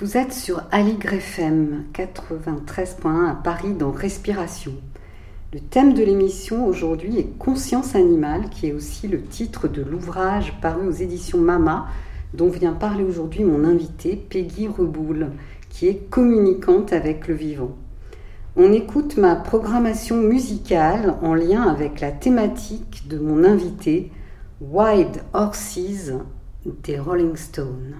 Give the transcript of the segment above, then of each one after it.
Vous êtes sur Aligre FM 93.1 à Paris dans Respiration. Le thème de l'émission aujourd'hui est Conscience animale, qui est aussi le titre de l'ouvrage paru aux éditions Mama, dont vient parler aujourd'hui mon invité Peggy Reboul, qui est communicante avec le vivant. On écoute ma programmation musicale en lien avec la thématique de mon invité, Wild Horses des Rolling Stones.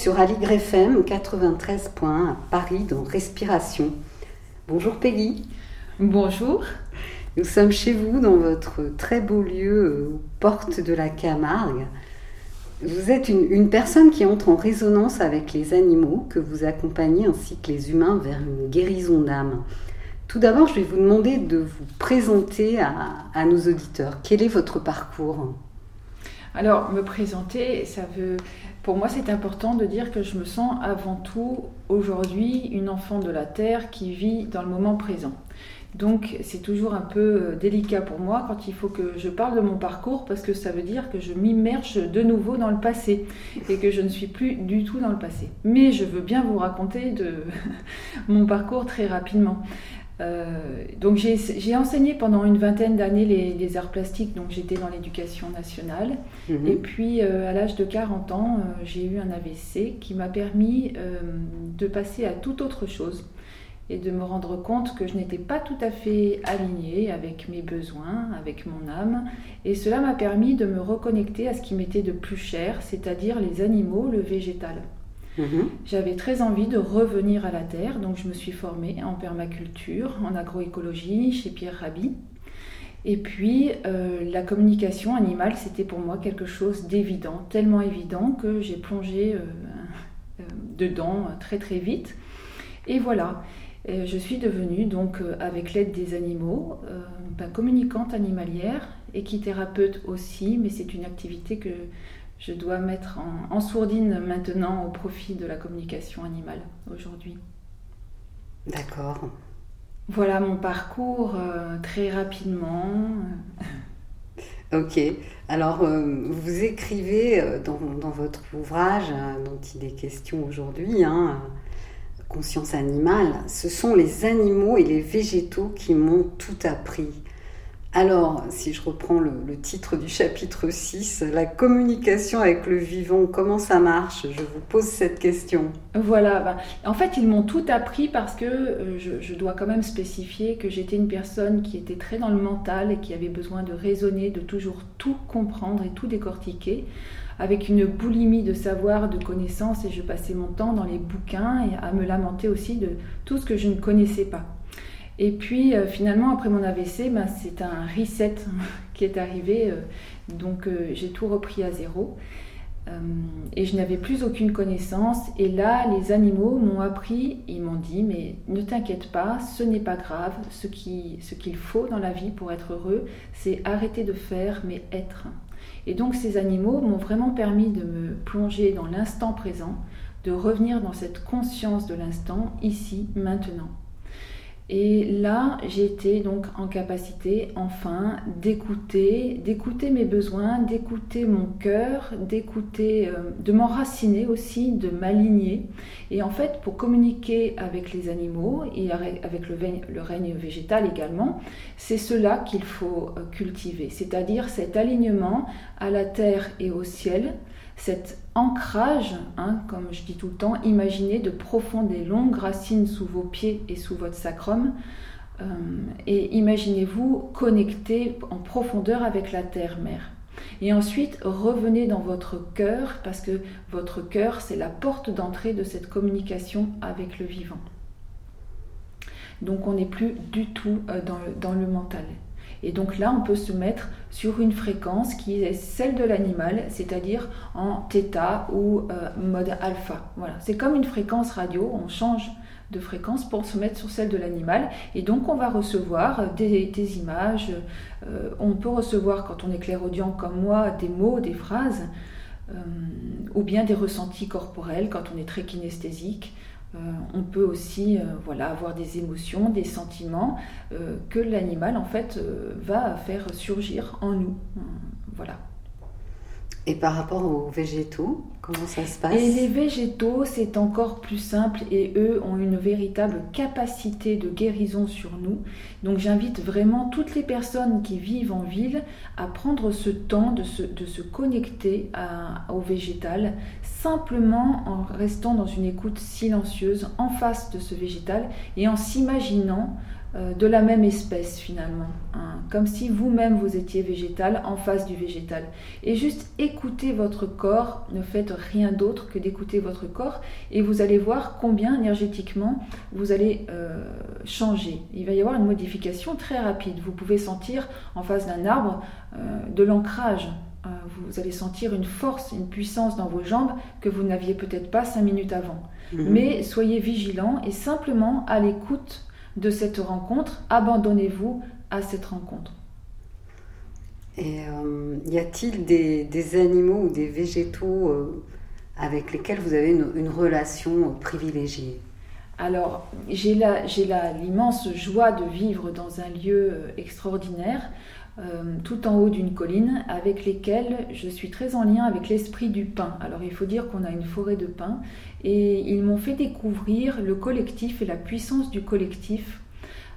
Sur Aligre FM 93.1 à Paris dans Respiration. Bonjour Peggy. Bonjour. Nous sommes chez vous dans votre très beau lieu euh, aux portes de la Camargue. Vous êtes une, une, personne qui entre en résonance avec les animaux que vous accompagnez ainsi que les humains vers une guérison d'âme. Tout d'abord, je vais vous demander de vous présenter à, à nos auditeurs. Quel est votre parcours? Alors, me présenter, ça veut. Pour moi, c'est important de dire que je me sens avant tout aujourd'hui une enfant de la Terre qui vit dans le moment présent. Donc c'est toujours un peu euh, délicat pour moi quand il faut que je parle de mon parcours parce que ça veut dire que je m'immerge de nouveau dans le passé et que je ne suis plus du tout dans le passé. Mais je veux bien vous raconter de mon parcours très rapidement. Euh, donc j'ai enseigné pendant une vingtaine d'années les, arts plastiques, donc j'étais dans l'éducation nationale. Mhm. Et puis euh, à l'âge de 40 ans, euh, j'ai eu un AVC qui m'a permis de passer à toute autre chose et de me rendre compte que je n'étais pas tout à fait alignée avec mes besoins, avec mon âme. Et cela m'a permis de me reconnecter à ce qui m'était de plus cher, c'est-à-dire les animaux, le végétal. Mhm. J'avais très envie de revenir à la terre, donc je me suis formée en permaculture, en agroécologie chez Pierre Rabhi. Et puis euh, la communication animale, c'était pour moi quelque chose d'évident, tellement évident que j'ai plongé euh, euh, dedans très très vite. Et voilà, je suis devenue donc avec l'aide des animaux ben, communicante animalière, équithérapeute aussi, mais c'est une activité que je dois mettre en, sourdine maintenant au profit de la communication animale aujourd'hui. D'accord. Voilà mon parcours euh, très rapidement. ok. Alors, euh, vous écrivez euh, dans, votre ouvrage dont il est question aujourd'hui, hein, Conscience animale, ce sont les animaux et les végétaux qui m'ont tout appris. Alors, si je reprends le, titre du chapitre 6, la communication avec le vivant, comment ça marche? Je vous pose cette question. Voilà, ben, en fait, ils m'ont tout appris parce que euh, je, dois quand même spécifier que j'étais une personne qui était très dans le mental et qui avait besoin de raisonner, de toujours tout comprendre et tout décortiquer, avec une boulimie de savoir, de connaissances, et je passais mon temps dans les bouquins et à me lamenter aussi de tout ce que je ne connaissais pas. Et puis euh, finalement, après mon AVC, ben, c'est un reset qui est arrivé. Euh, donc euh, j'ai tout repris à zéro. et je n'avais plus aucune connaissance. Et là, les animaux m'ont appris, ils m'ont dit, mais ne t'inquiète pas, ce n'est pas grave. Ce ce qu'il faut dans la vie pour être heureux, c'est arrêter de faire, mais être. Et donc ces animaux m'ont vraiment permis de me plonger dans l'instant présent, de revenir dans cette conscience de l'instant, ici, maintenant. Et là, j'étais donc en capacité enfin d'écouter, d'écouter mes besoins, d'écouter mon cœur, d'écouter, euh, de m'enraciner aussi, de m'aligner. Et en fait, pour communiquer avec les animaux et avec le, le règne végétal également, c'est cela qu'il faut euh, cultiver, c'est-à-dire cet alignement à la terre et au ciel, cet ancrage, hein, comme je dis tout le temps, imaginez de profondes et longues racines sous vos pieds et sous votre sacrum. Euh, et imaginez-vous connecté en profondeur avec la terre-mère. Et ensuite, revenez dans votre cœur, parce que votre cœur, c'est la porte d'entrée de cette communication avec le vivant. Donc on n'est plus du tout euh, dans le mental. Et donc là, on peut se mettre sur une fréquence qui est celle de l'animal, c'est-à-dire en θ ou euh, mode alpha. Voilà, c'est comme une fréquence radio, on change de fréquence pour se mettre sur celle de l'animal. Et donc on va recevoir des, images, euh, on peut recevoir quand on est clairaudient comme moi des mots, des phrases, euh, ou bien des ressentis corporels quand on est très kinesthésique. Euh, on peut aussi euh, voilà, avoir des émotions, des sentiments euh, que l'animal en fait va faire surgir en nous. Voilà. Et par rapport aux végétaux, comment ça se passe Et les végétaux, c'est encore plus simple et eux ont une véritable capacité de guérison sur nous. Donc j'invite vraiment toutes les personnes qui vivent en ville à prendre ce temps de se, de se connecter au végétal, simplement en restant dans une écoute silencieuse en face de ce végétal et en s'imaginant de la même espèce finalement, hein. comme si vous-même vous étiez végétal en face du végétal. Et juste écoutez votre corps, ne faites rien d'autre que d'écouter votre corps et vous allez voir combien énergétiquement vous allez euh, changer. Il va y avoir une modification très rapide. Vous pouvez sentir en face d'un arbre euh, de l'ancrage. vous allez sentir une force, une puissance dans vos jambes que vous n'aviez peut-être pas cinq minutes avant. Mhm. Mais soyez vigilant et simplement à l'écoute de cette rencontre, abandonnez-vous à cette rencontre. Et euh, y a-t-il des, animaux ou des végétaux euh, avec lesquels vous avez une, relation privilégiée? Alors, j'ai l'immense joie de vivre dans un lieu euh, tout en haut d'une colline, avec lesquels je suis très en lien avec l'esprit du pin. Alors, il faut dire qu'on a une forêt de pins et ils m'ont fait découvrir le collectif et la puissance du collectif.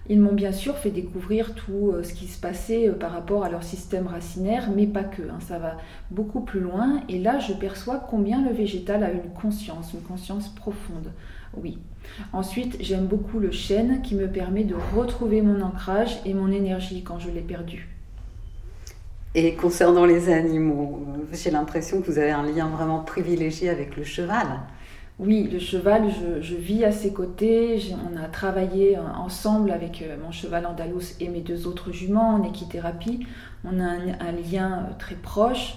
Ils m'ont bien sûr fait découvrir tout euh, ce qui se passait euh, par rapport à leur système racinaire, mais pas que, hein. ça va beaucoup plus loin. Et là, je perçois combien le végétal a une conscience, une conscience profonde. Oui. Ensuite, j'aime beaucoup le chêne qui me permet de retrouver mon ancrage et mon énergie quand je l'ai perdu. Et concernant les animaux, j'ai l'impression que vous avez un lien vraiment privilégié avec le cheval. Oui, le cheval, je, vis à ses côtés. On a travaillé euh, ensemble avec euh, mon cheval andalous et mes deux autres juments en équithérapie. On a un, lien euh, très proche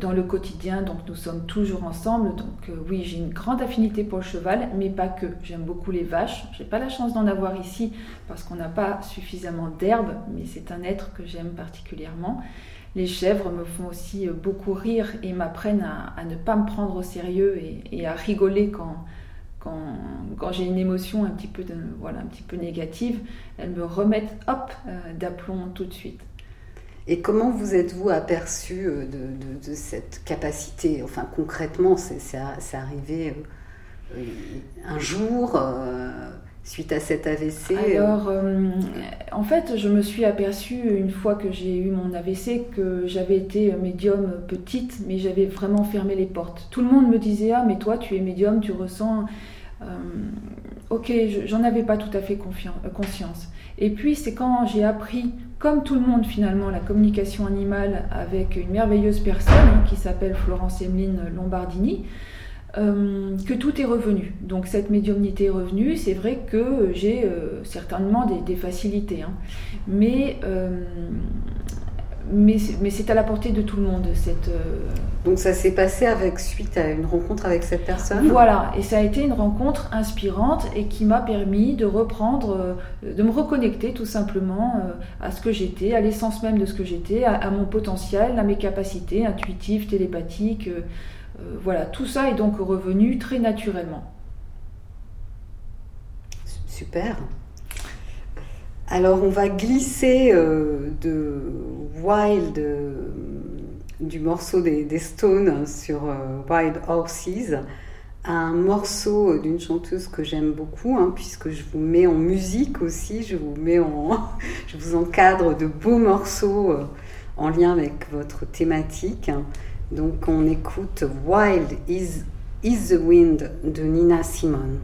dans le quotidien, donc nous sommes toujours ensemble. Donc oui, j'ai une grande affinité pour le cheval, mais pas que. J'aime beaucoup les vaches. J'ai pas la chance d'en avoir ici parce qu'on n'a pas suffisamment d'herbe, mais c'est un être que j'aime particulièrement. Les chèvres me font aussi euh, beaucoup rire et m'apprennent à, ne pas me prendre au sérieux et, à rigoler quand, quand, j'ai une émotion un petit, peu voilà, un petit peu négative. Elles me remettent hop euh, d'aplomb tout de suite. Et comment vous êtes-vous aperçu euh, de, cette capacité Enfin, concrètement, c'est arrivé un jour suite à cet AVC Alors, euh, en fait, je me suis aperçue une fois que j'ai eu mon AVC que j'avais été médium petite, mais j'avais vraiment fermé les portes. Tout le monde me disait Ah, mais toi, tu es médium, tu ressens. Euh, ok, j'en avais pas tout à fait euh, conscience. Et puis, c'est quand j'ai appris, comme tout le monde finalement, la communication animale avec une merveilleuse personne qui s'appelle Florence Emeline Lombardini. Euh, que tout est revenu. Donc cette médiumnité est revenue. C'est vrai que j'ai euh, certainement des, facilités, hein. mais, euh, mais, mais c'est à la portée de tout le monde. Cette, Donc ça s'est passé avec suite à une rencontre avec cette personne? Voilà, et ça a été une rencontre inspirante et qui m'a permis de reprendre, de me reconnecter tout simplement à ce que j'étais, à l'essence même de ce que j'étais, à, à, mon potentiel, à mes capacités intuitives, télépathiques. Euh, voilà, tout ça est donc revenu très naturellement. Super. Alors on va glisser euh, de Wild, euh, du morceau des, Stones sur Wild Horses, à un morceau d'une chanteuse que j'aime beaucoup, hein, puisque je vous mets en musique aussi, je vous mets en, je vous encadre de beaux morceaux en lien avec votre thématique. Donc on écoute Wild is, is the Wind de Nina Simone.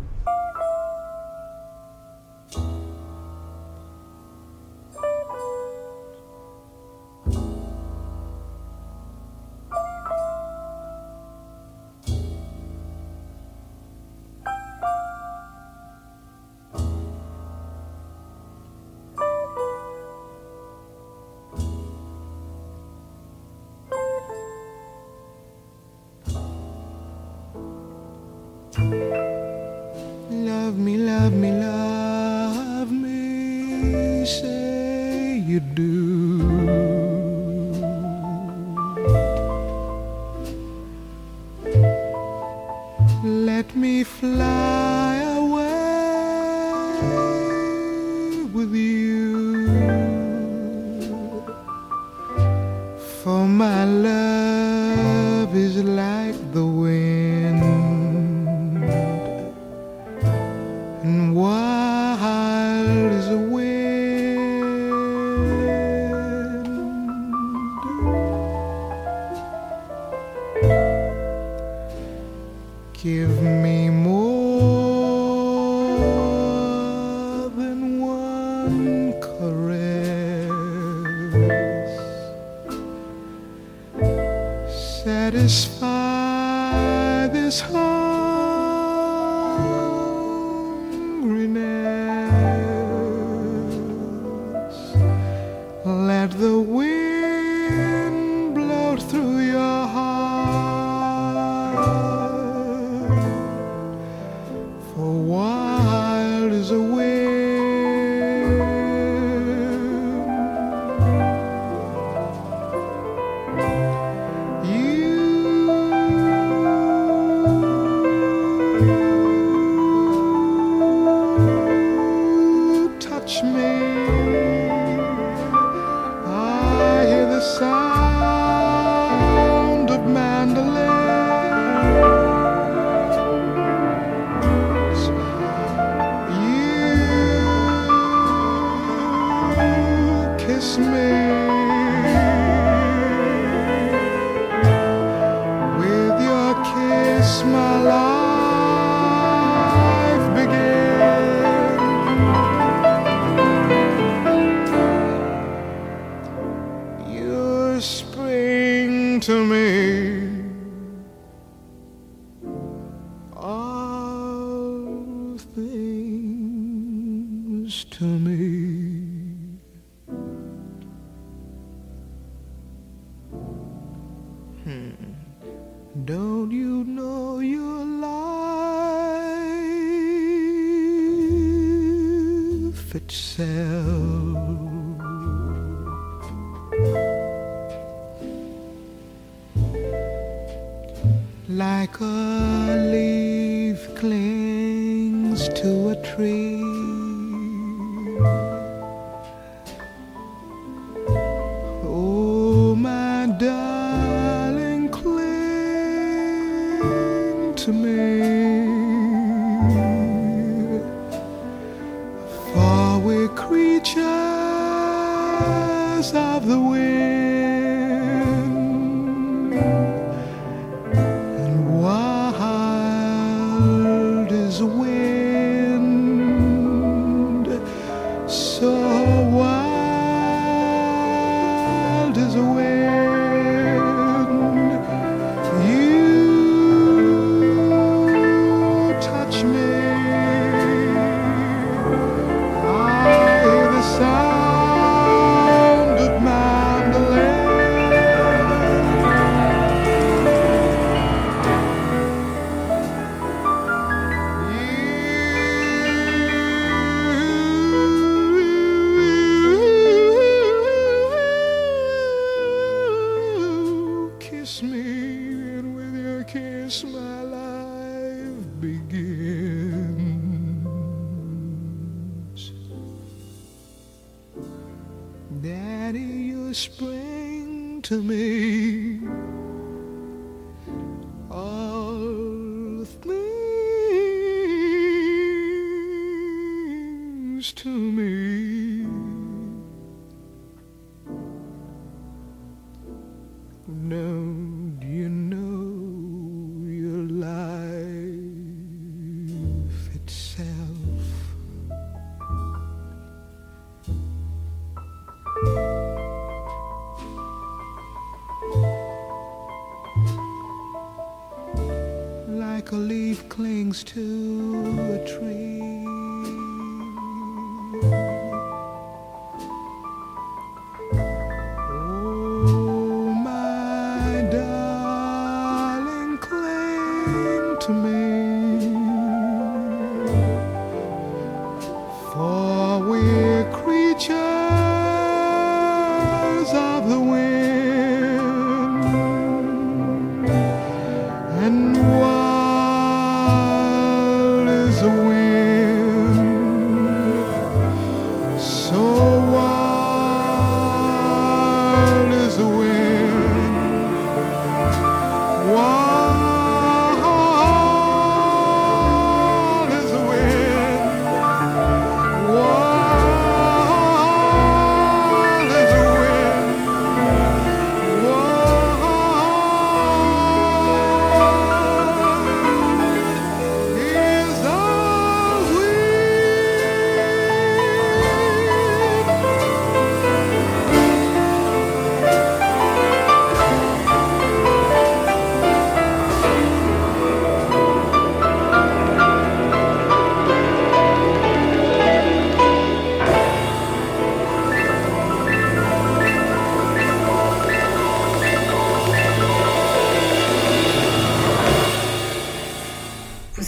Give me itself. Like a leaf. Now you know your life itself? Like a leaf clings to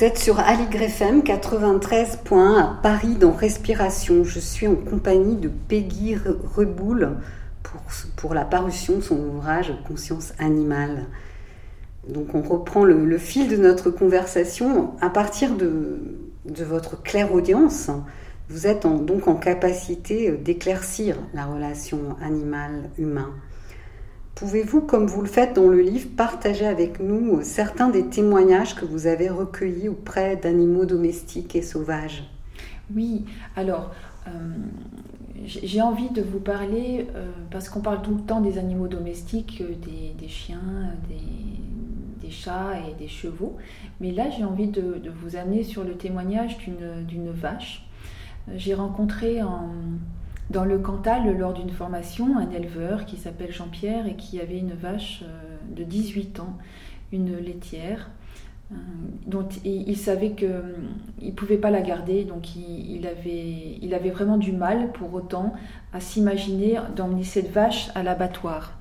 Vous êtes sur Aligre FM 93.1 à Paris dans Respiration. Je suis en compagnie de Peggy Reboul pour, pour la parution de son ouvrage Conscience animale. Donc on reprend le, fil de notre conversation à partir de, de votre claire audience. Vous êtes donc en capacité d'éclaircir la relation animal-humain. Pouvez-vous, comme vous le faites dans le livre, partager avec nous certains des témoignages que vous avez recueillis auprès d'animaux domestiques et sauvages? Oui, alors euh, j'ai envie de vous parler, euh, parce qu'on parle tout le temps des animaux domestiques, euh, des, chiens, des, chats et des chevaux, mais là j'ai envie de, de, vous amener sur le témoignage d'une vache. J'ai rencontré en dans le Cantal, lors d'une formation, un éleveur qui s'appelle Jean-Pierre et qui avait une vache euh, de 18 ans, une laitière, euh, dont il, savait qu'il hum, ne pouvait pas la garder, donc il, avait, vraiment du mal pour autant à s'imaginer d'emmener cette vache à l'abattoir.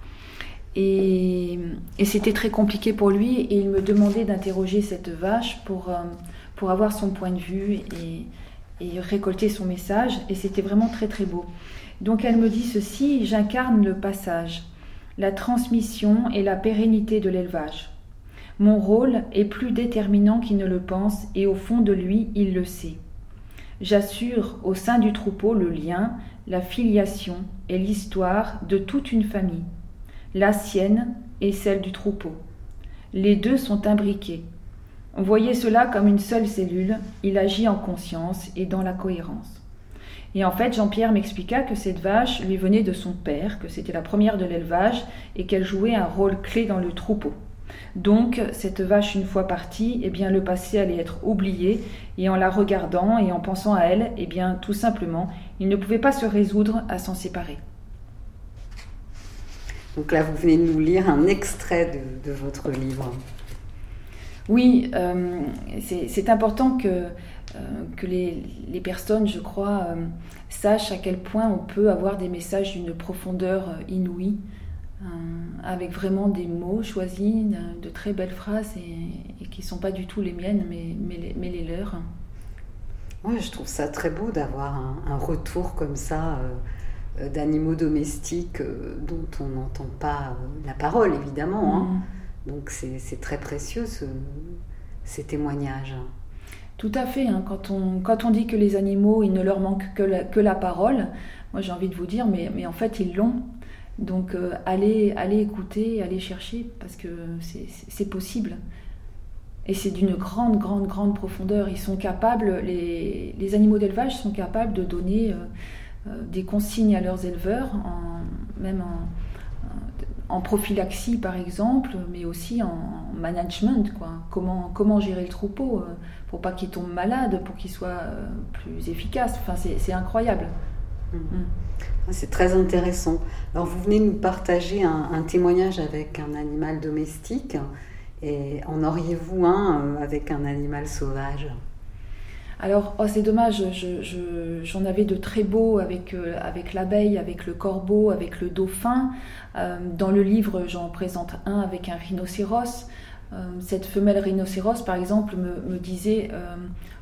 Et, c'était très compliqué pour lui et il me demandait d'interroger cette vache pour, euh, pour avoir son point de vue et, et récolter son message, et c'était vraiment très très beau. Donc elle me dit ceci, j'incarne le passage, la transmission et la pérennité de l'élevage. Mon rôle est plus déterminant qu'il ne le pense, et au fond de lui, il le sait. J'assure au sein du troupeau le lien, la filiation et l'histoire de toute une famille, la sienne et celle du troupeau. Les deux sont imbriqués, Voyez cela comme une seule cellule, il agit en conscience et dans la cohérence. Et en fait, Jean-Pierre m'expliqua que cette vache lui venait de son père, que c'était la première de l'élevage et qu'elle jouait un rôle clé dans le troupeau. Donc, cette vache, une fois partie, eh bien, le passé allait être oublié, et en la regardant et en pensant à elle, eh bien, tout simplement, il ne pouvait pas se résoudre à s'en séparer. Donc là, vous venez de nous lire un extrait de votre livre. Oui, euh, c'est important que, euh, que les, personnes, je crois, euh, sachent à quel point on peut avoir des messages d'une profondeur inouïe, avec vraiment des mots choisis, de, très belles phrases et, qui ne sont pas du tout les miennes, mais, mais, les, leurs. Oui, je trouve ça très beau d'avoir un, retour comme ça d'animaux domestiques dont on n'entend pas la parole, évidemment. Hein. Mm. Donc c'est très précieux ces témoignages. Tout à fait. Hein. Quand, on, quand on dit que les animaux, il ne leur manque que la, que la parole, moi j'ai envie de vous dire, mais, mais en fait ils l'ont. Donc euh, allez, allez écouter, allez chercher, parce que c'est possible. Et c'est d'une grande, grande, grande profondeur. Ils sont capables, les, les animaux d'élevage sont capables de donner euh, euh, des consignes à leurs éleveurs, même en, en prophylaxie par exemple, mais aussi en management, quoi. Comment, comment gérer le troupeau euh, pour pas qu'il tombe malade, pour qu'il soit euh, plus efficace. Enfin, c'est incroyable. Mmh. Mmh. Ah, c'est très intéressant. Alors vous venez nous partager un, témoignage avec un animal domestique, et en auriez-vous un euh, avec un animal sauvage? Alors, oh, c'est dommage, j'en avais de très beaux avec, euh, avec l'abeille, avec le corbeau, avec le dauphin. Euh, dans le livre, j'en présente un avec un rhinocéros. Euh, cette femelle rhinocéros, par exemple, me, disait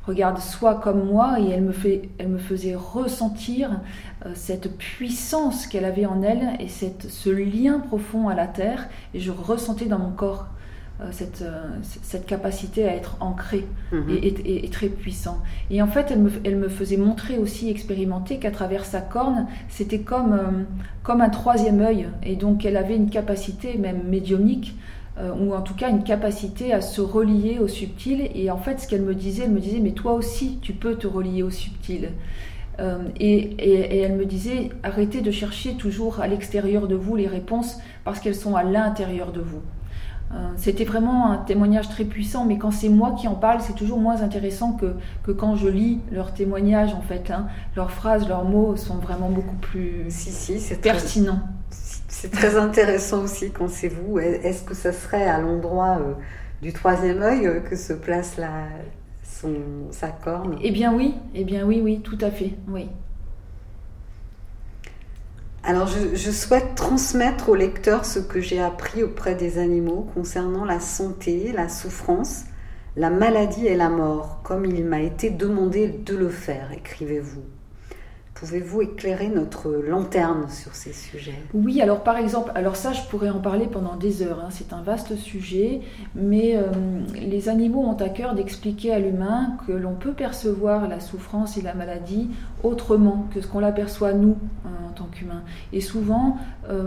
Regarde, sois comme moi, et elle me, faisait ressentir cette puissance qu'elle avait en elle et cette, ce lien profond à la terre, et je ressentais dans mon corps cette, euh, cette, capacité à être ancrée mhm. et, très puissant. Et en fait, elle me, elle me faisait montrer aussi, expérimenter qu'à travers sa corne, c'était comme, euh, comme un troisième œil. Et donc, elle avait une capacité même médiumnique, ou en tout cas une capacité à se relier au subtil. Et en fait, ce qu'elle me disait, elle me disait, mais toi aussi, tu peux te relier au subtil. et, et, elle me disait, arrêtez de chercher toujours à l'extérieur de vous les réponses parce qu'elles sont à l'intérieur de vous. Euh, c'était vraiment un témoignage très puissant, mais quand c'est moi qui en parle, c'est toujours moins intéressant que, que quand je lis leurs témoignages, en fait. Hein. Leurs phrases, leurs mots sont vraiment beaucoup plus si, si, pertinents. C'est très intéressant aussi quand c'est vous. Est-ce que ça serait à l'endroit euh, du troisième œil euh, que se place la, son, sa corne? Eh bien oui, eh bien oui, oui, tout à fait, oui. Alors, je, souhaite transmettre au lecteur ce que j'ai appris auprès des animaux concernant la santé, la souffrance, la maladie et la mort, comme il m'a été demandé de le faire, écrivez-vous. Pouvez-vous éclairer notre lanterne sur ces sujets? Oui, alors par exemple, alors ça je pourrais en parler pendant des heures, hein, c'est un vaste sujet, mais euh, les animaux ont à cœur d'expliquer à l'humain que l'on peut percevoir la souffrance et la maladie autrement que ce qu'on l'aperçoit nous hein, en tant qu'humains. Et souvent, euh,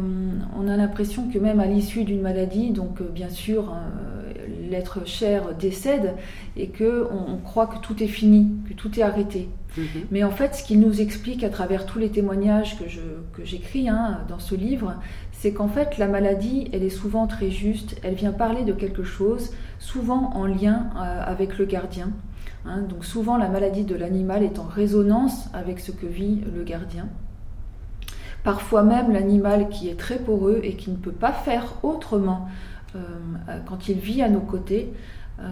on a l'impression que même à l'issue d'une maladie, donc euh, bien sûr l'être cher décède, et que on croit que tout est fini, que tout est arrêté. Mhm. Mais en fait, ce qu'il nous explique à travers tous les témoignages que, j'écris hein, dans ce livre, c'est qu'en fait, la maladie, elle est souvent très juste, elle vient parler de quelque chose, souvent en lien euh, avec le gardien. Hein. donc souvent, la maladie de l'animal est en résonance avec ce que vit le gardien. Parfois même, l'animal qui est très poreux et qui ne peut pas faire autrement euh, quand il vit à nos côtés, euh,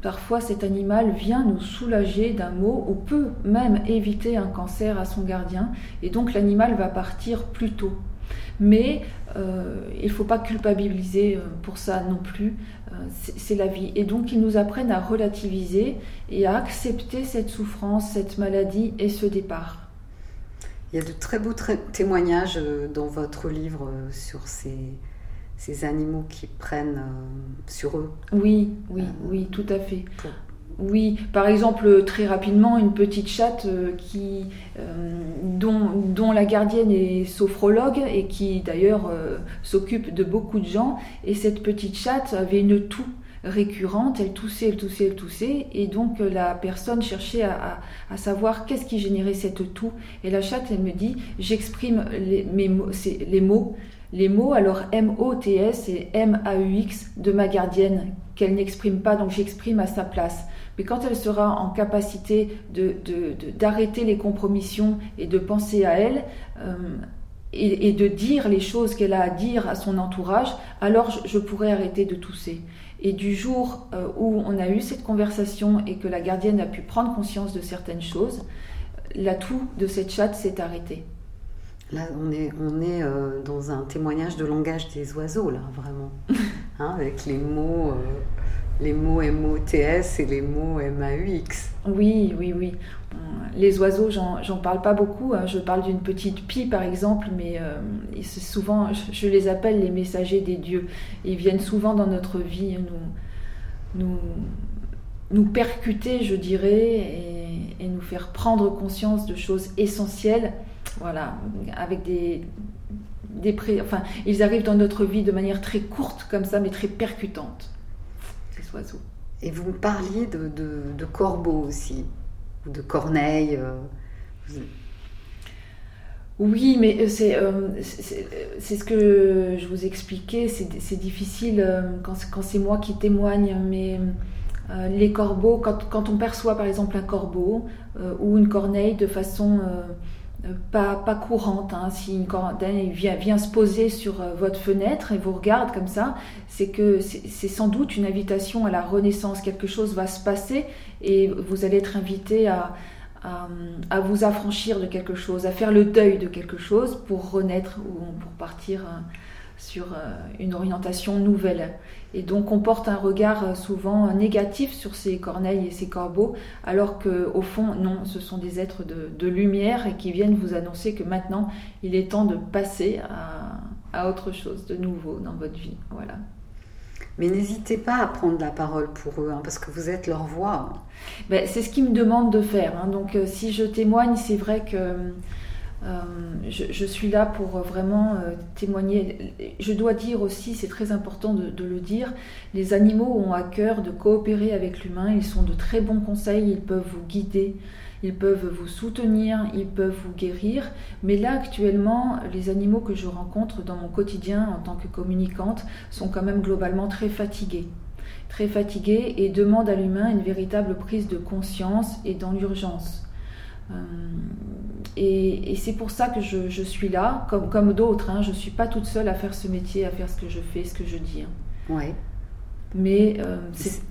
parfois cet animal vient nous soulager d'un mot ou peut même éviter un cancer à son gardien et donc l'animal va partir plus tôt. Mais euh, il ne faut pas culpabiliser euh, pour ça non plus, c'est la vie. Et donc ils nous apprennent à relativiser et à accepter cette souffrance, cette maladie et ce départ. Il y a de très beaux témoignages dans votre livre sur ces, ces animaux qui prennent euh, sur eux. Oui, oui, euh, oui, tout à fait. Oui, par exemple, très rapidement, une petite chatte euh, qui, dont, dont, la gardienne est sophrologue et qui d'ailleurs s'occupe de beaucoup de gens. Et cette petite chatte avait une toux récurrente, elle toussait, elle toussait, elle toussait, et donc la personne cherchait à, à, savoir qu'est-ce qui générait cette toux. Et la chatte, elle me dit, j'exprime les, mes, les mots les mots, alors M-O-T-S et M-A-U-X de ma gardienne, qu'elle n'exprime pas, donc j'exprime à sa place. Mais quand elle sera en capacité d'arrêter les compromissions et de penser à elle, euh, et, de dire les choses qu'elle a à dire à son entourage, alors je, pourrai arrêter de tousser. Et du jour euh, où on a eu cette conversation et que la gardienne a pu prendre conscience de certaines choses, la toux de cette chatte s'est arrêtée. Là, on est, on est euh, dans un témoignage de langage des oiseaux, là, vraiment. Hein, avec les mots, euh, les mots M-O-T-S et les mots M-A-U-X. Oui, oui, oui. Les oiseaux, j'en parle pas beaucoup. Hein. Je parle d'une petite pie, par exemple, mais euh, souvent, je, les appelle les messagers des dieux. Ils viennent souvent dans notre vie nous, nous, nous percuter, je dirais, et, et nous faire prendre conscience de choses essentielles voilà, avec des, des enfin, ils arrivent dans notre vie de manière très courte comme ça, mais très percutante, ces oiseaux. Et vous me parliez de, de, corbeaux aussi, ou de corneilles. Euh, oui, mais euh, euh, c'est ce que je vous expliquais, c'est difficile quand, quand c'est moi qui témoigne, mais les corbeaux, quand, quand, on perçoit par exemple un corbeau ou une corneille de façon pas, pas courante. Hein. Si une corneille vient, vient, se poser sur euh, votre fenêtre et vous regarde comme ça, c'est que c'est sans doute une invitation à la renaissance. Quelque chose va se passer et vous allez être invité à, à, vous affranchir de quelque chose, à faire le deuil de quelque chose pour renaître ou pour partir. Euh, sur euh, une orientation nouvelle. Et donc on porte un regard euh, souvent négatif sur ces corneilles et ces corbeaux, alors qu'au fond, non, ce sont des êtres de, lumière et qui viennent vous annoncer que maintenant, il est temps de passer à, autre chose de nouveau dans votre vie. Voilà. Mais n'hésitez pas à prendre la parole pour eux, hein, parce que vous êtes leur voix. Ben, c'est ce qu'ils me demandent de faire. Hein. Donc euh, si je témoigne, c'est vrai que euh, je, suis là pour vraiment euh, témoigner. Je dois dire aussi, c'est très important de, le dire, les animaux ont à cœur de coopérer avec l'humain. Ils sont de très bons conseils, ils peuvent vous guider, ils peuvent vous soutenir, ils peuvent vous guérir. Mais là, actuellement, les animaux que je rencontre dans mon quotidien en tant que communicante sont quand même globalement très fatigués très fatigués et demandent à l'humain une véritable prise de conscience et dans l'urgence. Euh, et, c'est pour ça que je, suis là, comme, comme d'autres. Hein. Je ne suis pas toute seule à faire ce métier, à faire ce que je fais, ce que je dis. Hein. Ouais. Mais euh,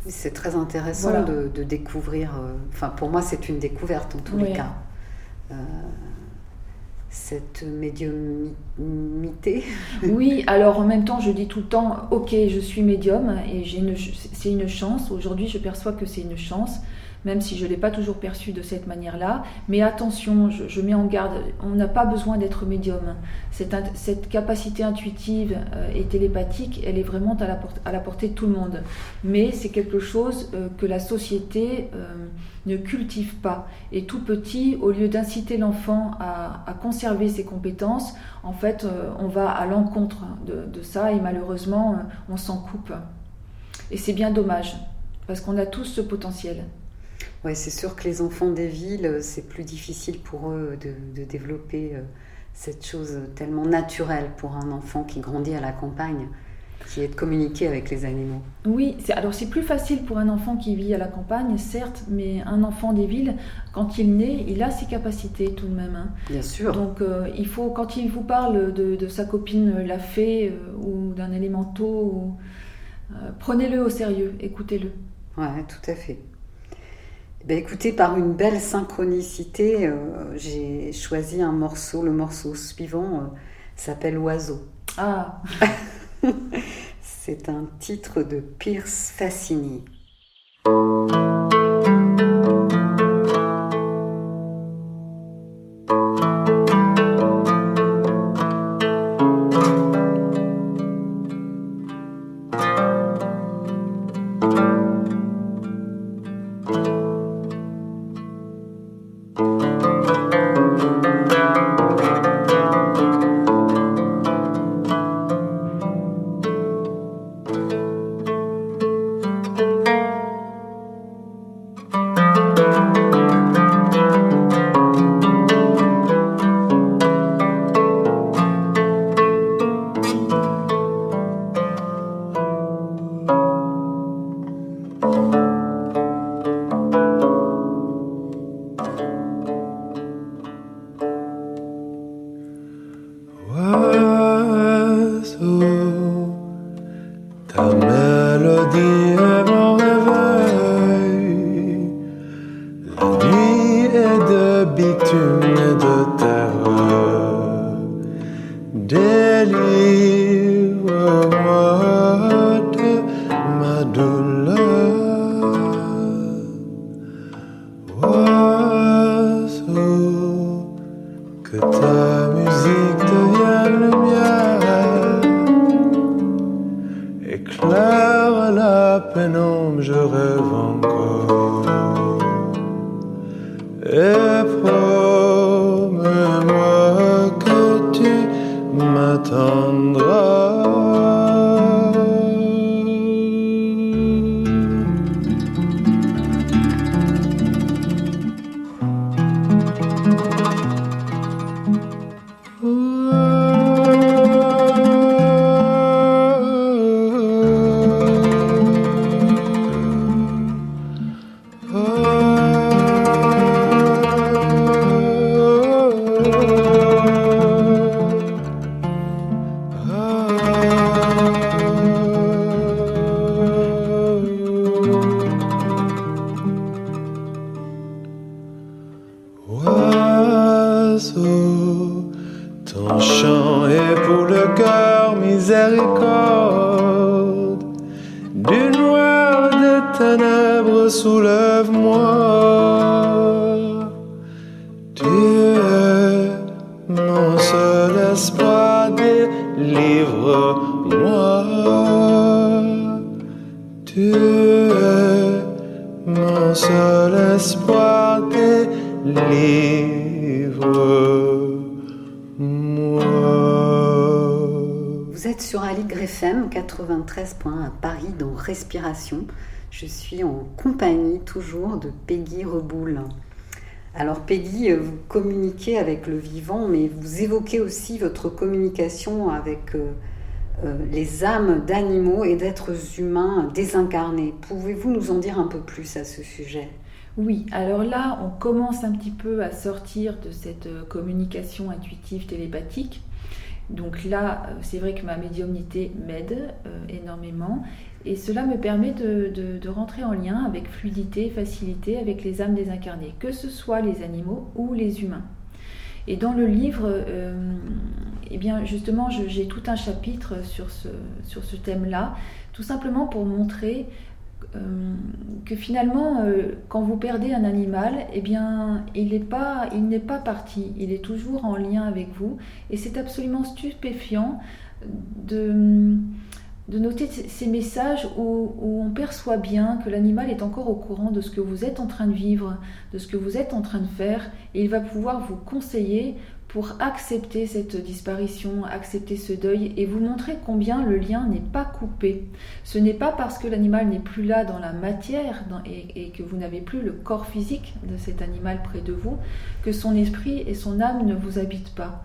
c'est très intéressant de, découvrir. Euh, enfin, pour moi, c'est une découverte en tous les cas. cette médiumité Oui, alors en même temps, je dis tout le temps, ok, je suis médium et c'est une chance. Aujourd'hui, je perçois que c'est une chance même si je ne l'ai pas toujours perçu de cette manière-là. Mais attention, je, mets en garde, on n'a pas besoin d'être médium. Cette, capacité intuitive euh, et télépathique, elle est vraiment à la, à portée de tout le monde. Mais c'est quelque chose euh, que la société euh, ne cultive pas. Et tout petit, au lieu d'inciter l'enfant à, à, conserver ses compétences, en fait, on va à l'encontre de, ça et malheureusement, on s'en coupe. Et c'est bien dommage, parce qu'on a tous ce potentiel. Ouais, c'est sûr que les enfants des villes, c'est plus difficile pour eux de, développer euh, cette chose tellement naturelle pour un enfant qui grandit à la campagne, qui est de communiquer avec les animaux. Oui, alors c'est plus facile pour un enfant qui vit à la campagne, certes, mais un enfant des villes, quand il naît, il a ses capacités tout de même. Hein. Bien sûr. Donc euh, il faut, quand il vous parle de, sa copine la fée euh, ou d'un élémentaux, prenez-le au sérieux, écoutez-le. Ouais, tout à fait. Ben écoutez, par une belle synchronicité, euh, j'ai choisi un morceau. Le morceau suivant euh, s'appelle Oiseau. Ah C'est un titre de Pierce Fassini. Respiration. Je suis en compagnie toujours de Peggy Reboul. Alors Peggy, euh, vous communiquez avec le vivant, mais vous évoquez aussi votre communication avec euh, euh, les âmes d'animaux et d'êtres humains désincarnés. Pouvez-vous nous en dire un peu plus à ce sujet? Oui, alors là, on commence un petit peu à sortir de cette communication intuitive télépathique. Donc là, c'est vrai que ma médiumnité m'aide énormément et cela me permet de, rentrer en lien avec fluidité facilité avec les âmes désincarnées, que ce soit les animaux ou les humains. Et dans le livre, euh, eh bien justement, j'ai tout un chapitre sur ce, thème-là, tout simplement pour montrer euh, que finalement, euh, quand vous perdez un animal, eh bien, il n'est pas parti, il est toujours en lien avec vous, et c'est absolument stupéfiant de de noter ces messages où, on perçoit bien que l'animal est encore au courant de ce que vous êtes en train de vivre, de ce que vous êtes en train de faire, et il va pouvoir vous conseiller pour accepter cette disparition, accepter ce deuil et vous montrer combien le lien n'est pas coupé. Ce n'est pas parce que l'animal n'est plus là dans la matière et, que vous n'avez plus le corps physique de cet animal près de vous que son esprit et son âme ne vous habitent pas.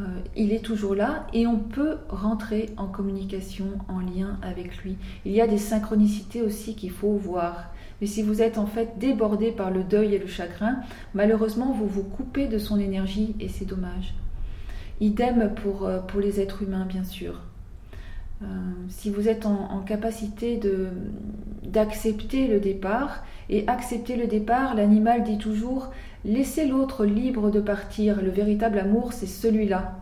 Euh, il est toujours là et on peut rentrer en communication, en lien avec lui. Il y a des synchronicités aussi qu'il faut voir. Mais si vous êtes en fait débordé par le deuil et le chagrin, malheureusement, vous vous coupez de son énergie et c'est dommage. Idem pour, euh, pour les êtres humains, bien sûr. Euh, si vous êtes en, capacité d'accepter le départ, et accepter le départ, l'animal dit toujours laissez l'autre libre de partir, le véritable amour c'est celui-là.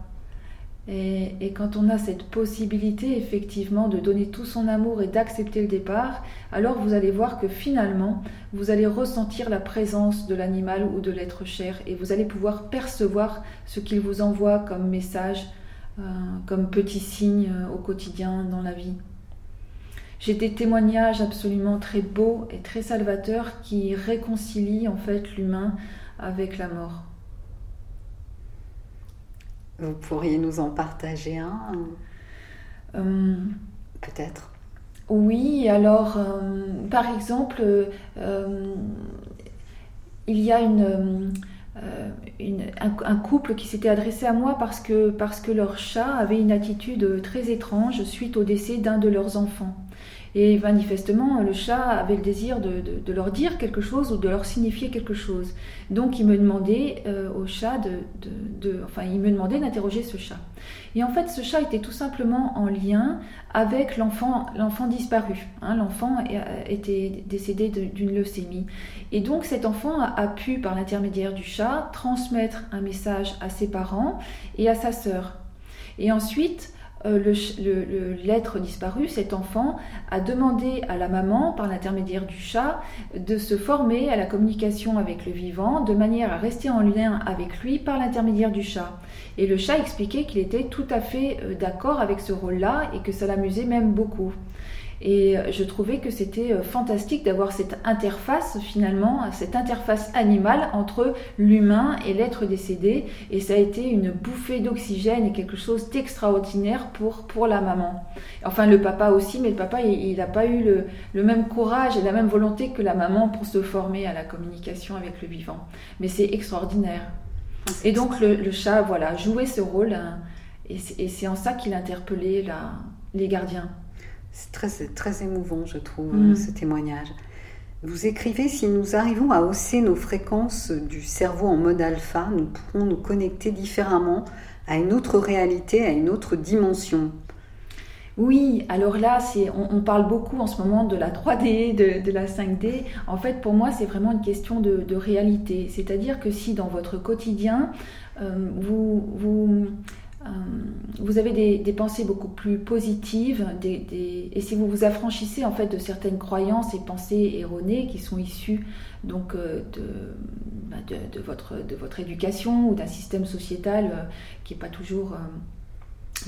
Et, quand on a cette possibilité effectivement de donner tout son amour et d'accepter le départ, alors vous allez voir que finalement vous allez ressentir la présence de l'animal ou de l'être cher et vous allez pouvoir percevoir ce qu'il vous envoie comme message, euh, comme petit signe euh, au quotidien dans la vie. J'ai des témoignages absolument très beaux et très salvateurs qui réconcilient en fait l'humain avec la mort. Vous pourriez nous en partager un euh, Peut-être? Oui, alors par exemple, il y a une euh, un, couple qui s'était adressé à moi parce que, parce que leur chat avait une attitude très étrange suite au décès d'un de leurs enfants. Et manifestement, le chat avait le désir de, leur dire quelque chose ou de leur signifier quelque chose. Donc il me demandait euh, au chat de, enfin il me demandait d'interroger ce chat. Et en fait, ce chat était tout simplement en lien avec l'enfant, l'enfant disparu. Hein. l'enfant était décédé d'une leucémie. Et donc cet enfant a, a pu, par l'intermédiaire du chat, transmettre un message à ses parents et à sa sœur. Et ensuite, euh, l'être disparu, cet enfant, a demandé à la maman, par l'intermédiaire du chat, de se former à la communication avec le vivant, de manière à rester en lien avec lui par l'intermédiaire du chat. Et le chat expliquait qu'il était tout à fait euh, d'accord avec ce rôle-là et que ça l'amusait même beaucoup. Et euh, je trouvais que c'était euh, fantastique d'avoir cette interface finalement, cette interface animale entre l'humain et l'être décédé. Et ça a été une bouffée d'oxygène et quelque chose d'extraordinaire pour, pour la maman. Enfin le papa aussi, mais le papa il n'a pas eu le, même courage et la même volonté que la maman pour se former à la communication avec le vivant. Mais c'est extraordinaire. Et donc le, chat, voilà, jouait ce rôle. Hein, et c'est en ça qu'il interpellait la, les gardiens. C'est très, très émouvant, je trouve, mm. ce témoignage. Vous écrivez, si nous arrivons à hausser nos fréquences du cerveau en mode alpha, nous pourrons nous connecter différemment à une autre réalité, à une autre dimension. Oui, alors là, on, on, parle beaucoup en ce moment de la 3D, de, la 5D. En fait, pour moi, c'est vraiment une question de, réalité. C'est-à-dire que si dans votre quotidien, euh, vous, vous vous avez des, pensées beaucoup plus positives et si vous vous affranchissez en fait de certaines croyances et pensées erronées qui sont issues donc euh, bah, de, votre, de votre éducation ou d'un système sociétal euh, qui n'est pas toujours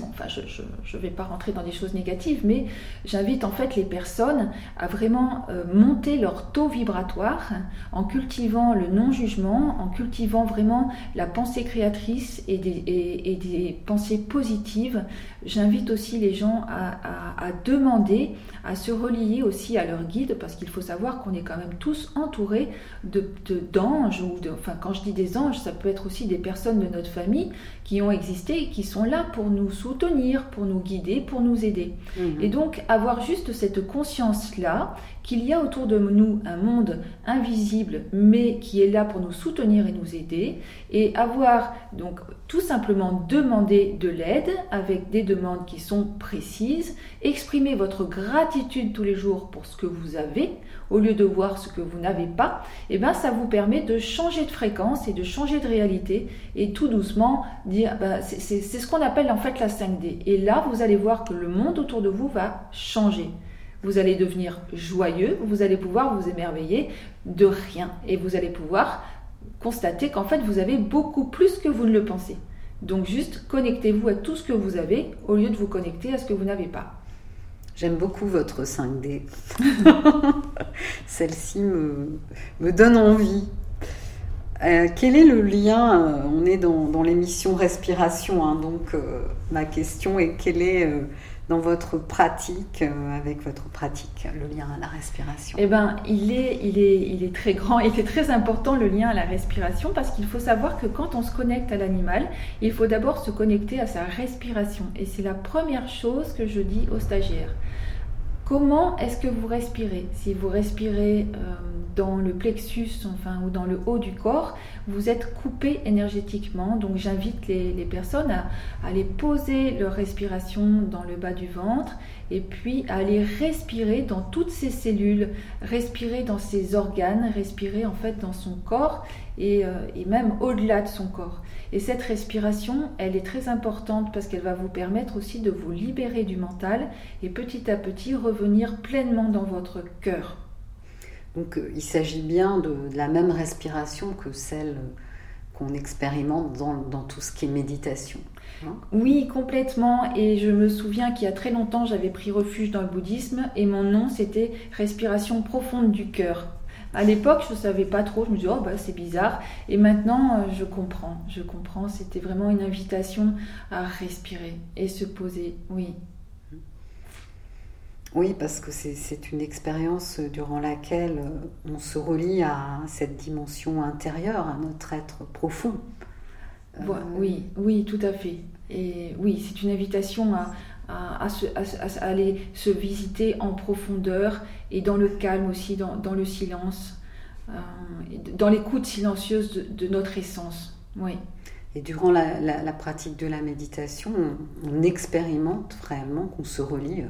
enfin, je ne vais pas rentrer dans des choses négatives, mais j'invite en fait les personnes à vraiment euh, monter leur taux vibratoire en cultivant le non-jugement, en cultivant vraiment la pensée créatrice et des, pensées positives. J'invite aussi les gens à, demander, à se relier aussi à leur guide, parce qu'il faut savoir qu'on est quand même tous entourés de, d'anges, ou enfin quand je dis des anges, ça peut être aussi des personnes de notre famille qui ont existé et qui sont là pour nous soutenir, pour nous guider, pour nous aider. Mhm. Et donc avoir juste cette conscience-là qu'il y a autour de nous un monde invisible mais qui est là pour nous soutenir et nous aider et avoir donc tout simplement demander de l'aide avec des demandes qui sont précises, exprimer votre gratitude tous les jours pour ce que vous avez au lieu de voir ce que vous n'avez pas, et eh bien ça vous permet de changer de fréquence et de changer de réalité et tout doucement dire ben, c'est ce qu'on appelle en fait la 5D. Et là, vous allez voir que le monde autour de vous va changer. Vous allez devenir joyeux, vous allez pouvoir vous émerveiller de rien et vous allez pouvoir constater qu'en fait vous avez beaucoup plus que vous ne le pensez. Donc juste connectez-vous à tout ce que vous avez au lieu de vous connecter à ce que vous n'avez pas. J'aime beaucoup votre 5D. Celle-ci me, donne envie. Euh, quel est le lien euh, On est dans, dans l'émission respiration, hein, donc euh, ma question est quel est dans votre pratique, euh, avec votre pratique, le lien à la respiration? Eh bien, il est, il, est, il est très grand, il est très important le lien à la respiration parce qu'il faut savoir que quand on se connecte à l'animal, il faut d'abord se connecter à sa respiration. Et c'est la première chose que je dis aux stagiaires. Comment est-ce que vous respirez? Si vous respirez euh, dans le plexus, enfin, ou dans le haut du corps, vous êtes coupé énergétiquement. Donc, j'invite les, personnes à, aller poser leur respiration dans le bas du ventre et puis à aller respirer dans toutes ces cellules, respirer dans ses organes, respirer en fait dans son corps et, euh, et même au-delà de son corps. Et cette respiration, elle est très importante parce qu'elle va vous permettre aussi de vous libérer du mental et petit à petit revenir pleinement dans votre cœur. Donc euh, il s'agit bien de, la même respiration que celle qu'on expérimente dans, tout ce qui est méditation. Hein? Oui, complètement. Et je me souviens qu'il y a très longtemps, j'avais pris refuge dans le bouddhisme et mon nom, c'était respiration profonde du cœur. À l'époque, je ne savais pas trop, je me disais, oh, bah, c'est bizarre. Et maintenant, euh, je comprends, je comprends. C'était vraiment une invitation à respirer et se poser, oui. Oui, parce que c'est une expérience durant laquelle euh, on se relie à cette dimension intérieure, à notre être profond. Euh, oui, oui, tout à fait. Et oui, c'est une invitation à, à, aller se visiter en profondeur et dans le calme aussi, dans, le silence, euh, dans l'écoute silencieuse de, notre essence. Oui. Et durant la, pratique de la méditation, on, expérimente réellement qu'on se relie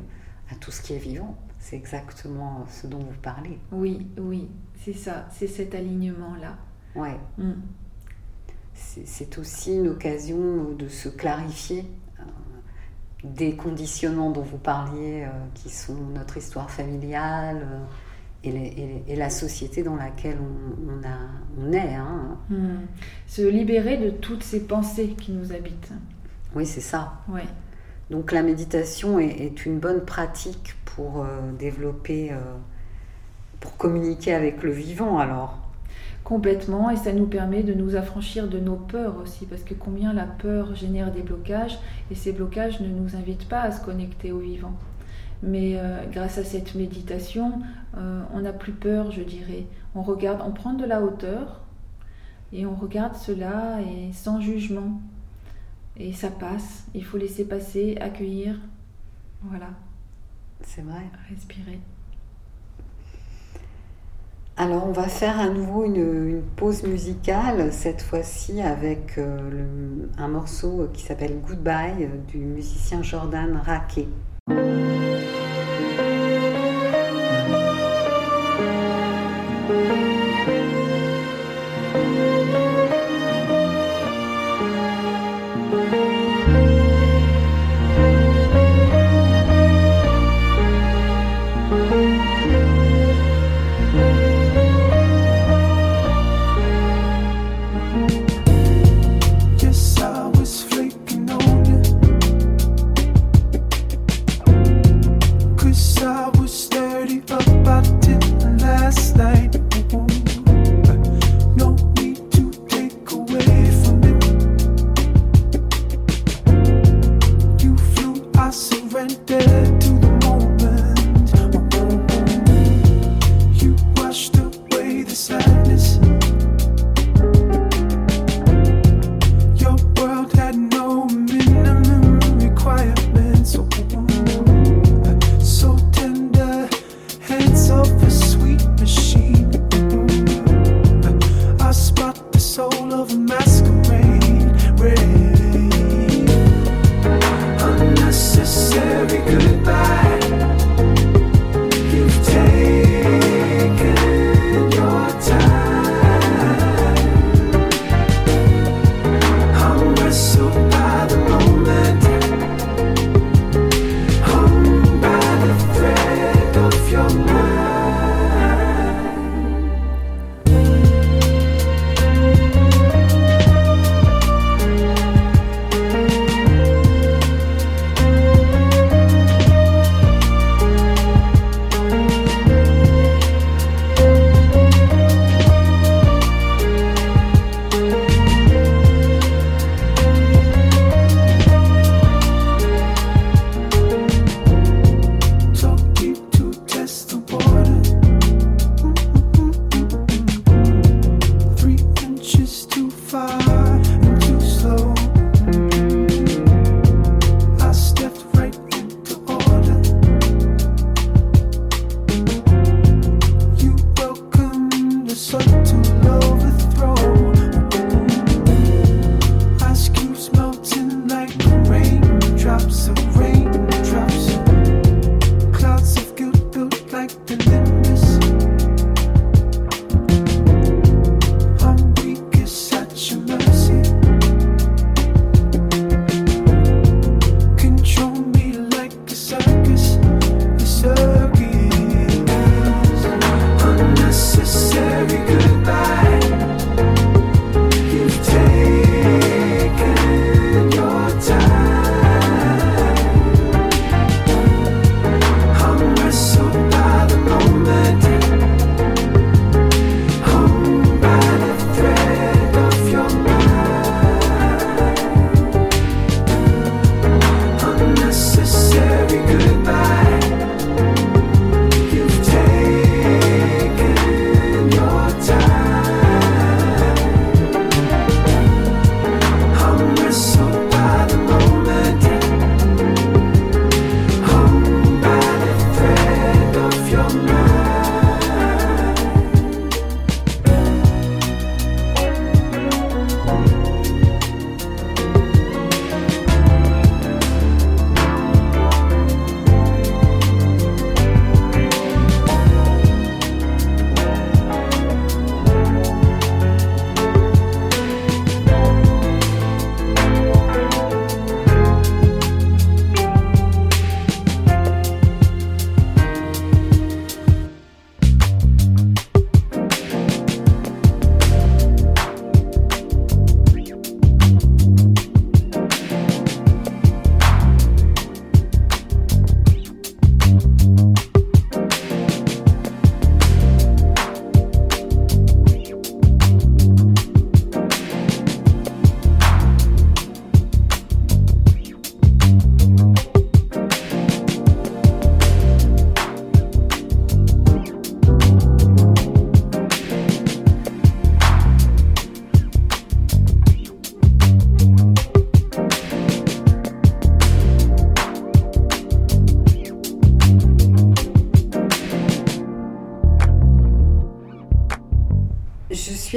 à tout ce qui est vivant. C'est exactement ce dont vous parlez. Oui, oui, c'est ça, c'est cet alignement-là. Ouais. Mm. C'est aussi une occasion de se clarifier des conditionnements dont vous parliez, euh, qui sont notre histoire familiale euh, et, la société dans laquelle on, a, on est. Hein. Hmm. Se libérer de toutes ces pensées qui nous habitent. Oui, c'est ça. Oui. Donc la méditation est, une bonne pratique pour euh, développer, pour communiquer avec le vivant alors complètement et ça nous permet de nous affranchir de nos peurs aussi parce que combien la peur génère des blocages et ces blocages ne nous invitent pas à se connecter au vivant. Mais euh, grâce à cette méditation, euh, on n'a plus peur, je dirais. On regarde, on prend de la hauteur et on regarde cela et sans jugement. Et ça passe. Il faut laisser passer, accueillir. Voilà. C'est vrai. Respirer. Alors on va faire à nouveau une, pause musicale, cette fois-ci avec euh, un morceau qui s'appelle Goodbye du musicien Jordan Raquet.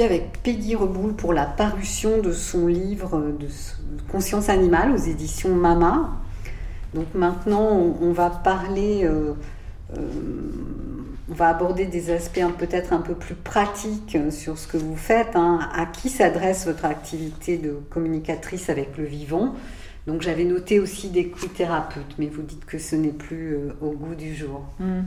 Avec Peggy Reboul pour la parution de son livre de Conscience animale aux éditions Mama. Donc maintenant, on, va parler, euh, euh, on va aborder des aspects peut-être un peu plus pratiques sur ce que vous faites. Hein. À qui s'adresse votre activité de communicatrice avec le vivant? Donc j'avais noté aussi des thérapeutes, mais vous dites que ce n'est plus euh, au goût du jour. Hmm.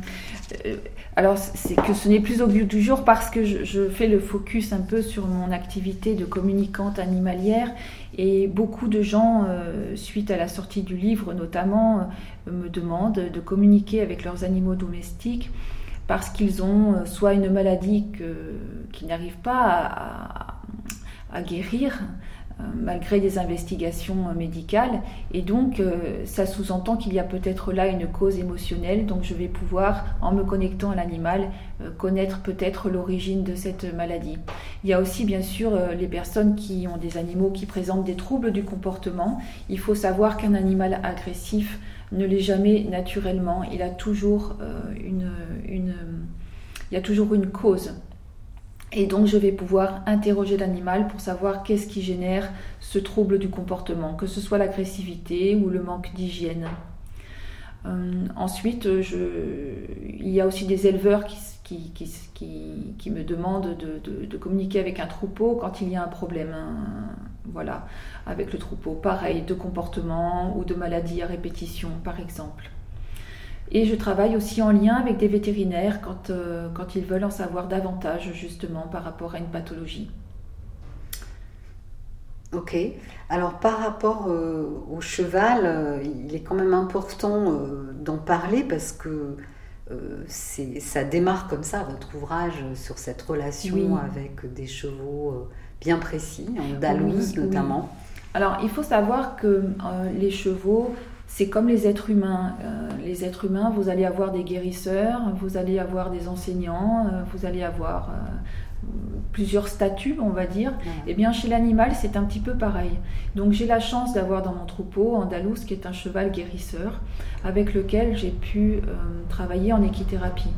Euh, alors c'est que ce n'est plus au goût du jour parce que je, fais le focus un peu sur mon activité de communicante animalière et beaucoup de gens, euh, suite à la sortie du livre notamment, me demandent de communiquer avec leurs animaux domestiques parce qu'ils ont soit une maladie qu'ils n'arrivent pas à guérir, malgré des investigations euh, médicales. Et donc, euh, ça sous-entend qu'il y a peut-être là une cause émotionnelle. Donc, je vais pouvoir, en me connectant à l'animal, connaître peut-être l'origine de cette maladie. Il y a aussi, bien sûr, les personnes qui ont des animaux qui présentent des troubles du comportement. Il faut savoir qu'un animal agressif ne l'est jamais naturellement. Il a toujours une, une, il y a toujours une cause. Et donc je vais pouvoir interroger l'animal pour savoir qu'est-ce qui génère ce trouble du comportement, que ce soit l'agressivité ou le manque d'hygiène. Euh, ensuite, je... il y a aussi des éleveurs qui, me demandent de, communiquer avec un troupeau quand il y a un problème. Hein, voilà, avec le troupeau. Pareil, de comportement ou de maladie à répétition, par exemple. Et je travaille aussi en lien avec des vétérinaires quand, euh, quand ils veulent en savoir davantage justement par rapport à une pathologie. Ok. Alors par rapport euh, au cheval, euh, il est quand même important d'en parler parce que ça démarre comme ça votre ouvrage sur cette relation avec des chevaux bien précis, en Dalouse notamment. Alors il faut savoir que les chevaux c'est comme les êtres humains. Euh, les êtres humains, vous allez avoir des guérisseurs, vous allez avoir des enseignants, euh, vous allez avoir euh, plusieurs statuts, on va dire. Et eh bien, chez l'animal, c'est un petit peu pareil. Donc, j'ai la chance d'avoir dans mon troupeau Andalous, qui est un cheval guérisseur, avec lequel j'ai pu travailler en équithérapie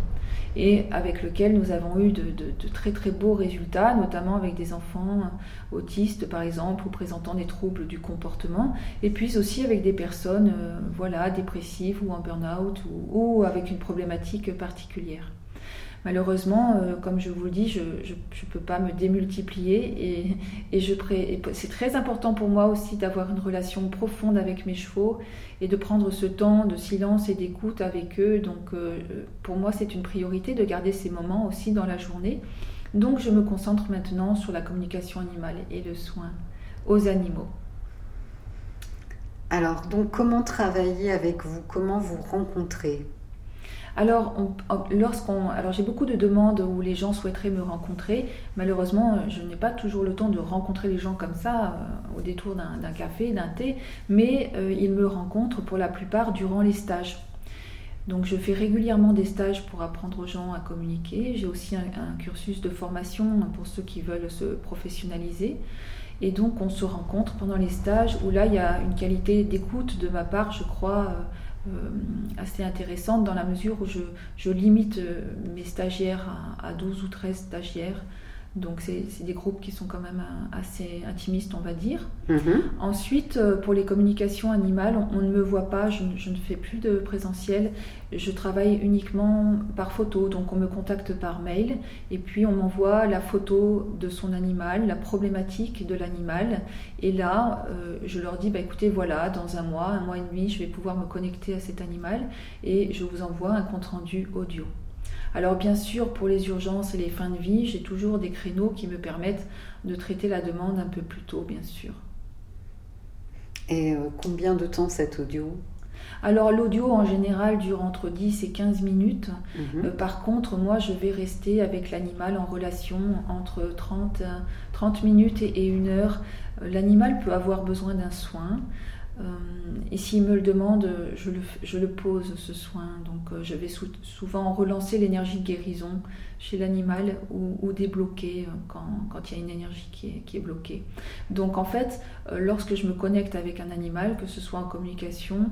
et avec lequel nous avons eu de, très très beaux résultats, notamment avec des enfants autistes par exemple ou présentant des troubles du comportement, et puis aussi avec des personnes euh, voilà, dépressives ou en burn-out ou avec une problématique particulière. Malheureusement, euh, comme je vous le dis, je ne peux pas me démultiplier et, c'est très important pour moi aussi d'avoir une relation profonde avec mes chevaux et de prendre ce temps de silence et d'écoute avec eux. Donc euh, pour moi, c'est une priorité de garder ces moments aussi dans la journée. Donc je me concentre maintenant sur la communication animale et le soin aux animaux. Alors, donc comment travailler avec vous? Comment vous rencontrer? Alors, j'ai beaucoup de demandes où les gens souhaiteraient me rencontrer. Malheureusement, je n'ai pas toujours le temps de rencontrer les gens comme ça euh, au détour d'un café, d'un thé, mais euh, ils me rencontrent pour la plupart durant les stages. Donc je fais régulièrement des stages pour apprendre aux gens à communiquer. J'ai aussi un, cursus de formation pour ceux qui veulent se professionnaliser. Et donc on se rencontre pendant les stages où là il y a une qualité d'écoute de ma part, je crois, euh, assez intéressante dans la mesure où je, limite euh, mes stagiaires à, 12 ou 13 stagiaires donc c'est des groupes qui sont quand même euh, assez intimistes, on va dire. Mhm. Ensuite, euh, pour les communications animales, on, ne me voit pas, je, ne fais plus de présentiel. Je travaille uniquement par photo, donc on me contacte par mail et puis on m'envoie la photo de son animal, la problématique de l'animal. Et là, euh, je leur dis, bah, écoutez, voilà, dans un mois, un mois et demi, je vais pouvoir me connecter à cet animal et je vous envoie un compte-rendu audio. Alors bien sûr, pour les urgences et les fins de vie, j'ai toujours des créneaux qui me permettent de traiter la demande un peu plus tôt, bien sûr. Et euh, combien de temps cet audio? Alors l'audio en général dure entre 10 et 15 minutes. Mhm. Euh, par contre, moi je vais rester avec l'animal en relation entre 30, 30 minutes et, et une heure. Euh, l'animal peut avoir besoin d'un soin. Euh, et s'il me le demande, je le, pose ce soin. Donc euh, je vais souvent relancer l'énergie de guérison chez l'animal ou, débloquer euh, quand, il y a une énergie qui est bloquée. Donc en fait, lorsque je me connecte avec un animal, que ce soit en communication,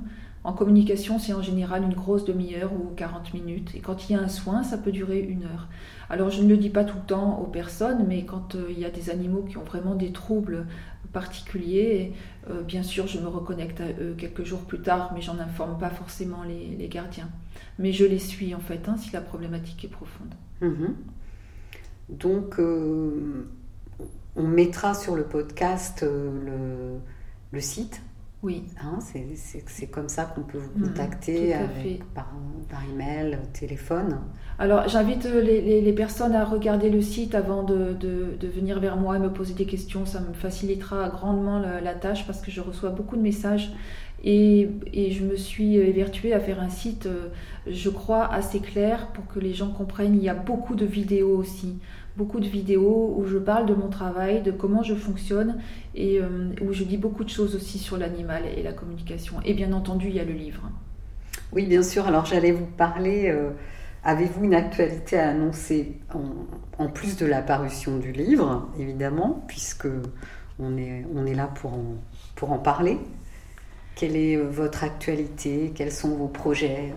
En communication, c'est en général une grosse demi-heure ou 40 minutes. Et quand il y a un soin, ça peut durer une heure. Alors je ne le dis pas tout le temps aux personnes, mais quand euh, il y a des animaux qui ont vraiment des troubles particuliers, euh, bien sûr je me reconnecte à eux quelques jours plus tard, mais j'en informe pas forcément les, gardiens. Mais je les suis en fait, hein, si la problématique est profonde. Mhm. Donc euh, on mettra sur le podcast le site oui. Hein, c'est comme ça qu'on peut vous mhm, contacter par, par, email, téléphone. Alors j'invite euh, les, les, personnes à regarder le site avant de, de, de, venir vers moi et me poser des questions. Ça me facilitera grandement la, tâche parce que je reçois beaucoup de messages et, et, je me suis évertuée à faire un site, euh, je crois, assez clair pour que les gens comprennent. Il y a beaucoup de vidéos aussi beaucoup de vidéos où je parle de mon travail, de comment je fonctionne et euh, où je dis beaucoup de choses aussi sur l'animal et la communication. Et bien entendu, il y a le livre. Oui, bien sûr. Alors j'allais vous parler. Euh, avez-vous une actualité à annoncer en, plus de la parution du livre, évidemment, puisque on est, là pour en, pour en parler? Quelle est votre actualité? Quels sont vos projets?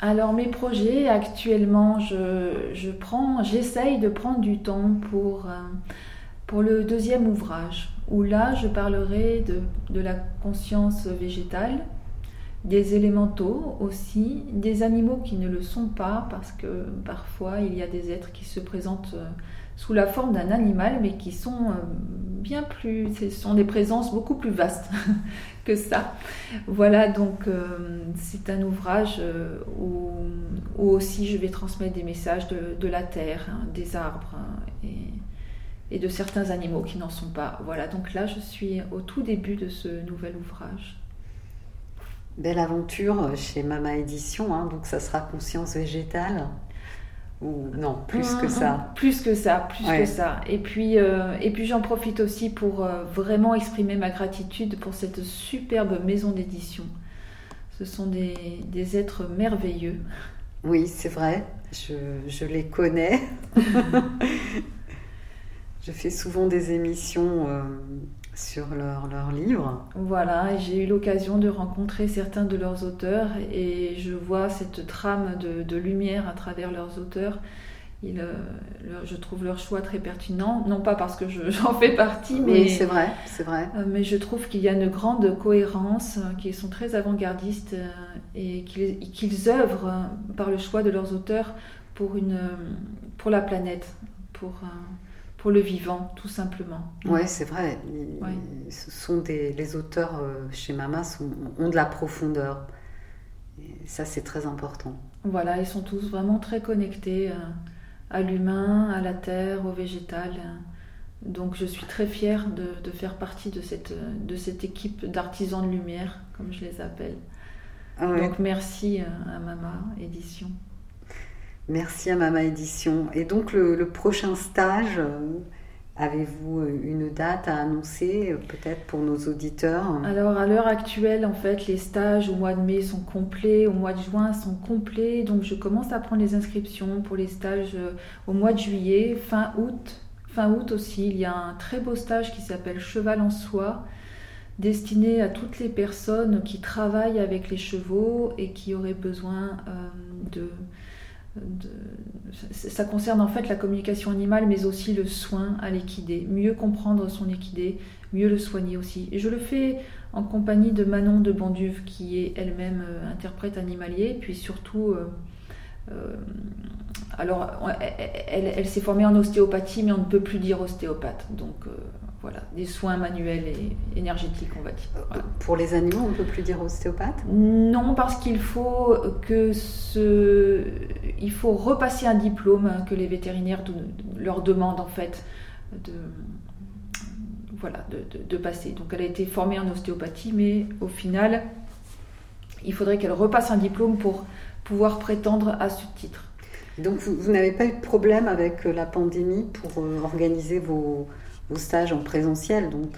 Alors mes projets actuellement, je, prends, j'essaye de prendre du temps pour, euh, pour le deuxième ouvrage, où là je parlerai de, de la conscience végétale, des élémentaux aussi, des animaux qui ne le sont pas, parce que parfois il y a des êtres qui se présentent euh, sous la forme d'un animal, mais qui sont euh, bien plus, ce sont des présences beaucoup plus vastes que ça. Voilà, donc euh, c'est un ouvrage euh, où, aussi je vais transmettre des messages de, la terre, hein, des arbres hein, et, de certains animaux qui n'en sont pas. Voilà, donc là je suis au tout début de ce nouvel ouvrage. Belle aventure chez Mama Édition, hein, donc ça sera Conscience végétale non, plus que ça. Plus que ça, plus que ça. Et puis, euh, et puis j'en profite aussi pour euh, vraiment exprimer ma gratitude pour cette superbe maison d'édition. Ce sont des, des, êtres merveilleux. Oui, c'est vrai. Je, je, les connais. je fais souvent des émissions euh, sur leurs leur livres. Voilà, j'ai eu l'occasion de rencontrer certains de leurs auteurs et je vois cette trame de, lumière à travers leurs auteurs. Euh, je trouve leur choix très pertinent, non pas parce que j'en fais partie, mais oui, c'est vrai, c'est vrai. Euh, mais je trouve qu'il y a une grande cohérence, euh, qu'ils sont très avant-gardistes et qu'ils œuvrent par le choix de leurs auteurs pour une, pour la planète, pour pour le vivant, tout simplement. Oui, c'est vrai. Ce sont des, les auteurs euh, chez Mama sont, ont de la profondeur. Et ça, c'est très important. Voilà, ils sont tous vraiment très connectés euh, à l'humain, à la terre, au végétal. Donc, je suis très fière de, faire partie de cette, de cette équipe d'artisans de lumière, comme je les appelle. Ah Donc, merci euh, à Mama Édition. Merci à Mama Édition. Et donc le, prochain stage, euh, avez-vous euh, une date à annoncer euh, peut-être pour nos auditeurs? Alors à l'heure actuelle, en fait, les stages au mois de mai sont complets, au mois de juin sont complets. Donc je commence à prendre les inscriptions pour les stages au mois de juillet, fin août. Fin août aussi, il y a un très beau stage qui s'appelle Cheval en soie destiné à toutes les personnes qui travaillent avec les chevaux et qui auraient besoin de ça concerne en fait la communication animale, mais aussi le soin à l'équidé, mieux comprendre son équidé, mieux le soigner aussi. Je le fais en compagnie de Manon de Banduve, qui est elle-même euh, interprète animalier, puis surtout, euh, euh, alors elle, elle s'est formée en ostéopathie, mais on ne peut plus dire ostéopathe, donc voilà, des soins manuels et énergétiques, on va dire. Pour les animaux, on ne peut plus dire ostéopathe? Non, parce qu'il faut que ce... il faut repasser un diplôme que les vétérinaires leur demandent en fait de voilà de, de, passer. Donc elle a été formée en ostéopathie, mais au final, il faudrait qu'elle repasse un diplôme pour pouvoir prétendre à ce titre. Donc vous, vous n'avez pas eu de problème avec la pandémie pour euh, organiser vos vos stages en présentiel donc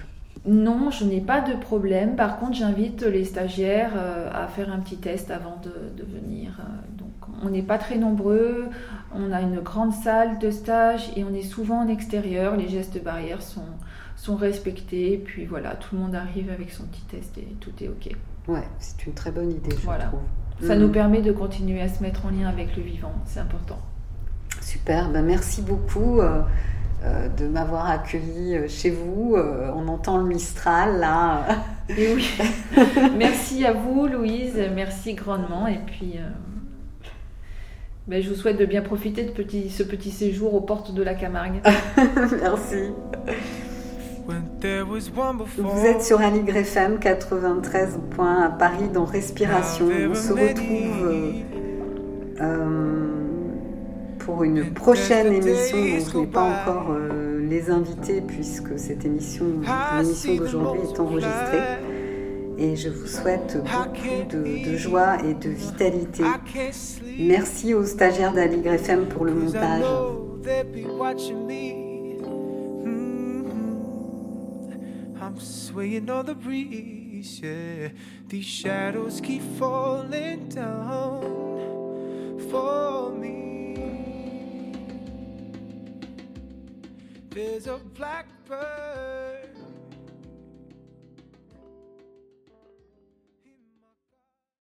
non, je n'ai pas de problème. Par contre, j'invite les stagiaires euh, à faire un petit test avant de, venir. Euh, donc, on n'est pas très nombreux. On a une grande salle de stage et on est souvent en extérieur. Les gestes barrières sont, sont respectés. Puis voilà, tout le monde arrive avec son petit test et tout est OK. Ouais, c'est une très bonne idée, je Voilà. trouve. Ça Mm. nous permet de continuer à se mettre en lien avec le vivant, c'est important. Super, ben merci beaucoup euh, de m'avoir accueilli euh, chez vous. Euh, on entend le Mistral là. Et oui, merci à vous Louise, merci grandement et puis euh, ben, je vous souhaite de bien profiter de petit- ce petit séjour aux portes de la Camargue. merci. Vous êtes sur Aligre FM 93 points à Paris dans Respiration. On se retrouve euh, euh, pour une prochaine émission dont je n'ai pas encore euh, les invités puisque cette émission, l'émission d'aujourd'hui est enregistrée. Et je vous souhaite beaucoup de, de joie et de vitalité. Merci aux stagiaires d'Aligre FM pour le montage. know they'll be watching me. I'm swaying on the breeze, yeah. These shadows keep falling down for me. There's a blackbird.